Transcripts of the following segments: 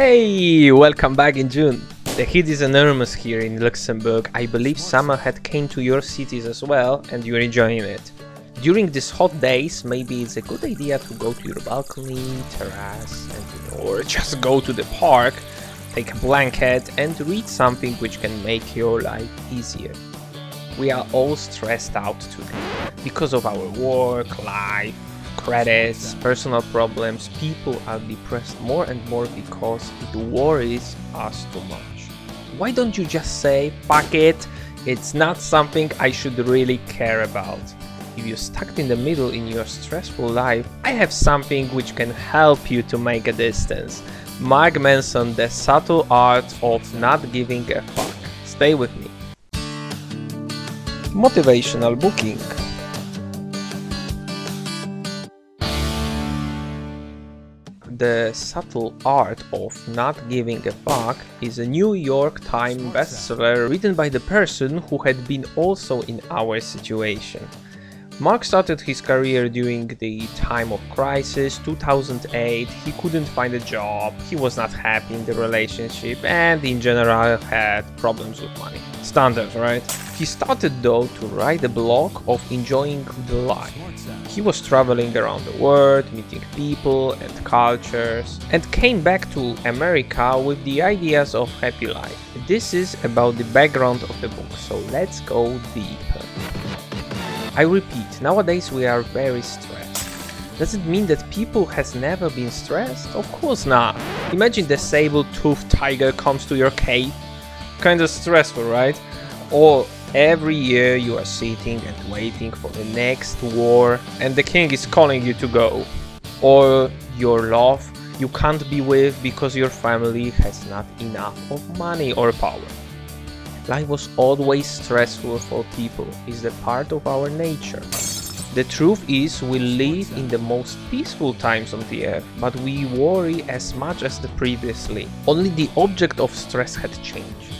Hey, welcome back in June. The heat is enormous here in Luxembourg. I believe summer had came to your cities as well and you're enjoying it. During these hot days, maybe it's a good idea to go to your balcony, terrace, and, or just go to the park, take a blanket and read something which can make your life easier. We are all stressed out today because of our work, life, credits, personal problems. People are depressed more and more because it worries us too much. Why don't you just say, fuck it, it's not something I should really care about? If you're stuck in the middle in your stressful life, I have something which can help you to make a distance. Mark Manson, The Subtle Art of Not Giving a Fuck. Stay with me. Motivational Booking The Subtle Art of Not Giving a Fuck is a New York Times bestseller written by the person who had been also in our situation. Mark started his career during the time of crisis, 2008. He couldn't find a job, he was not happy in the relationship, and in general had problems with money. Standard, right? He started though to write a blog of enjoying the life. He was traveling around the world, meeting people and cultures, and came back to America with the ideas of happy life. This is about the background of the book, so let's go deeper. I repeat, nowadays we are very stressed. Does it mean that people has never been stressed? Of course not. Imagine the saber-toothed tiger comes to your cave. Kinda stressful, right? Or every year you are sitting and waiting for the next war and the king is calling you to go. Or your love you can't be with because your family has not enough of money or power. Life was always stressful for people, it's a part of our nature. The truth is, we live in the most peaceful times on the earth, but we worry as much as the previously. Only the object of stress had changed.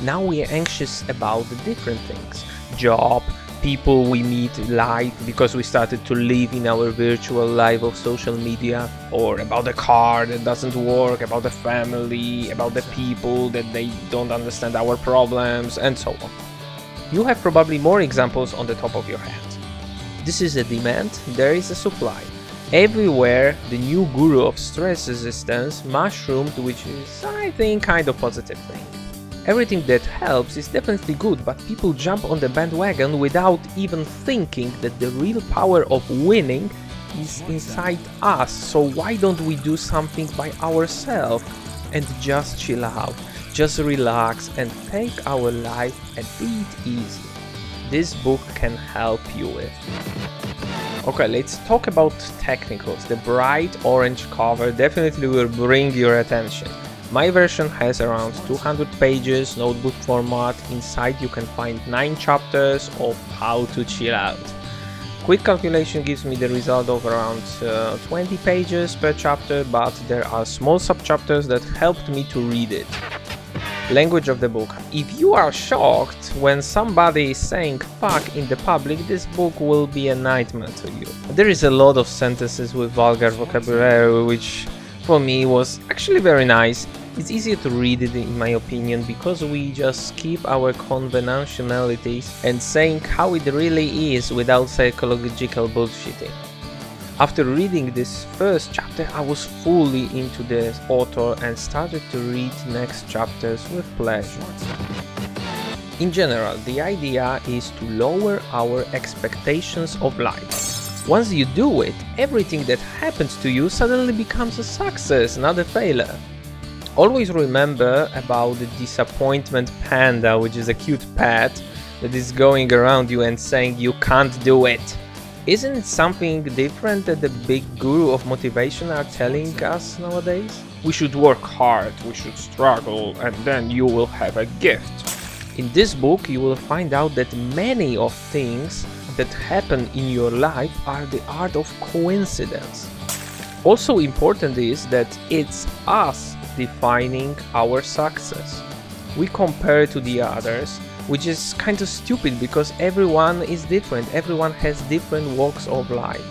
Now we are anxious about the different things. Job, people we meet live because we started to live in our virtual life of social media or about the car that doesn't work about the family about the people that they don't understand our problems and so on. You have probably more examples on the top of your head. This is a demand there is a supply. Everywhere the new guru of stress resistance mushroomed which is i think kind of positive thing Everything that helps is definitely good, but people jump on the bandwagon without even thinking that the real power of winning is inside us. So why don't we do something by ourselves and just chill out, just relax and take our life a bit easy. This book can help you with. Okay, let's talk about technicals. The bright orange cover definitely will bring your attention. My version has around 200 pages, notebook format. Inside you can find 9 chapters of how to chill out. Quick calculation gives me the result of around uh, 20 pages per chapter, but there are small subchapters that helped me to read it. Language of the book. If you are shocked when somebody is saying fuck in the public, this book will be a nightmare to you. There is a lot of sentences with vulgar vocabulary, which for me was actually very nice. It's easier to read it in my opinion because we just keep our conventionalities and saying how it really is without psychological bullshitting. After reading this first chapter I was fully into the author and started to read next chapters with pleasure. In general, the idea is to lower our expectations of life. Once you do it, everything that happens to you suddenly becomes a success, not a failure. Always remember about the disappointment panda, which is a cute pet that is going around you and saying you can't do it. Isn't it something different that the big guru of motivation are telling us nowadays? We should work hard, we should struggle, and then you will have a gift. In this book, you will find out that many of things that happen in your life are the art of coincidence. Also important is that it's us defining our success. We compare to the others, which is kind of stupid because everyone is different, everyone has different walks of life.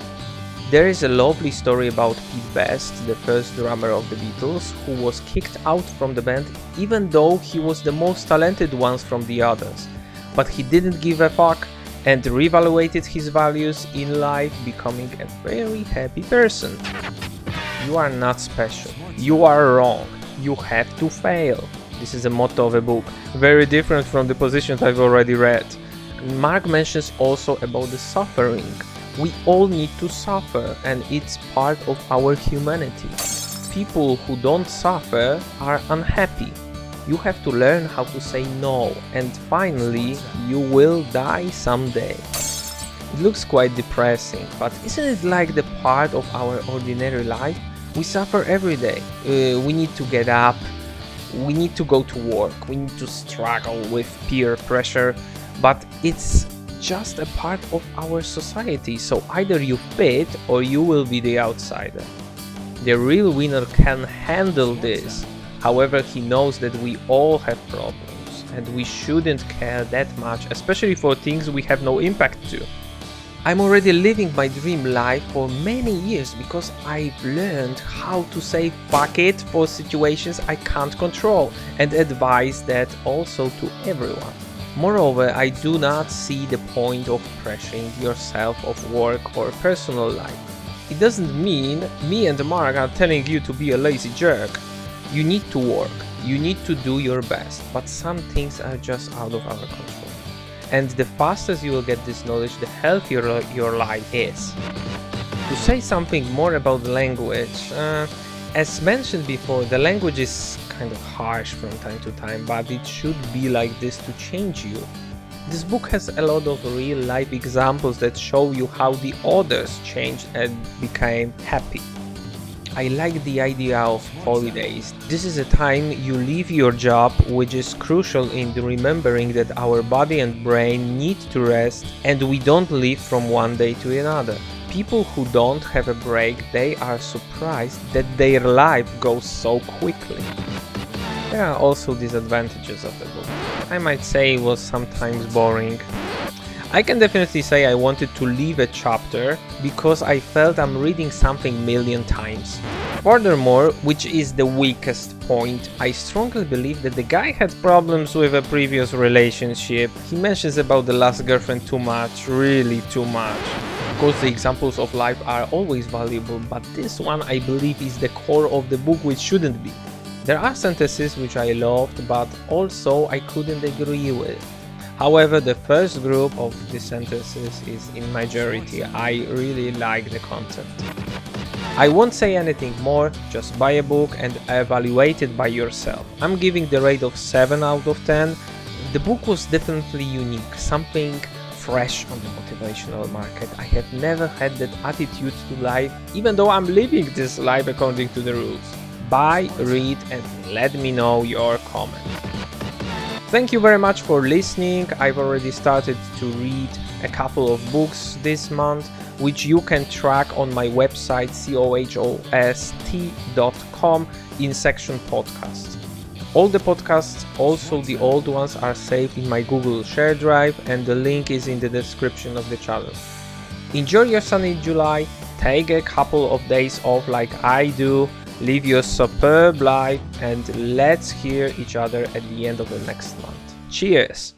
There is a lovely story about Pete Best, the first drummer of the Beatles, who was kicked out from the band even though he was the most talented one from the others. But he didn't give a fuck and reevaluated his values in life, becoming a very happy person. You are not special. You are wrong. You have to fail. This is a motto of a book, very different from the positions I've already read. Mark mentions also about the suffering. We all need to suffer, and it's part of our humanity. People who don't suffer are unhappy. You have to learn how to say no, and finally, you will die someday. It looks quite depressing, but isn't it like the part of our ordinary life? We suffer every day. Uh, we need to get up, we need to go to work, we need to struggle with peer pressure, but it's just a part of our society, so either you fit or you will be the outsider. The real winner can handle this, however, he knows that we all have problems and we shouldn't care that much, especially for things we have no impact to. I'm already living my dream life for many years because I've learned how to say fuck it for situations I can't control and advise that also to everyone. Moreover, I do not see the point of pressuring yourself of work or personal life. It doesn't mean me and Mark are telling you to be a lazy jerk. You need to work, you need to do your best, but some things are just out of our control and the faster you will get this knowledge, the healthier your life is. To say something more about language, uh, as mentioned before, the language is kind of harsh from time to time, but it should be like this to change you. This book has a lot of real life examples that show you how the others changed and became happy. I like the idea of holidays. This is a time you leave your job, which is crucial in remembering that our body and brain need to rest and we don't live from one day to another. People who don't have a break, they are surprised that their life goes so quickly. There are also disadvantages of the book. I might say it was sometimes boring, I can definitely say I wanted to leave a chapter because I felt I'm reading something million times. Furthermore, which is the weakest point, I strongly believe that the guy had problems with a previous relationship. He mentions about the last girlfriend too much, really too much. Of course, the examples of life are always valuable, but this one I believe is the core of the book which shouldn't be. There are sentences which I loved, but also I couldn't agree with. However, the first group of the sentences is in majority. I really like the content. I won't say anything more, just buy a book and evaluate it by yourself. I'm giving the rate of 7 out of 10. The book was definitely unique, something fresh on the motivational market. I have never had that attitude to life, even though I'm living this life according to the rules. Buy, read, and let me know your comments. Thank you very much for listening. I've already started to read a couple of books this month, which you can track on my website cohost.com in section podcasts. All the podcasts, also the old ones, are saved in my Google Share Drive, and the link is in the description of the channel. Enjoy your sunny July, take a couple of days off like I do, Live your superb life and let's hear each other at the end of the next month. Cheers!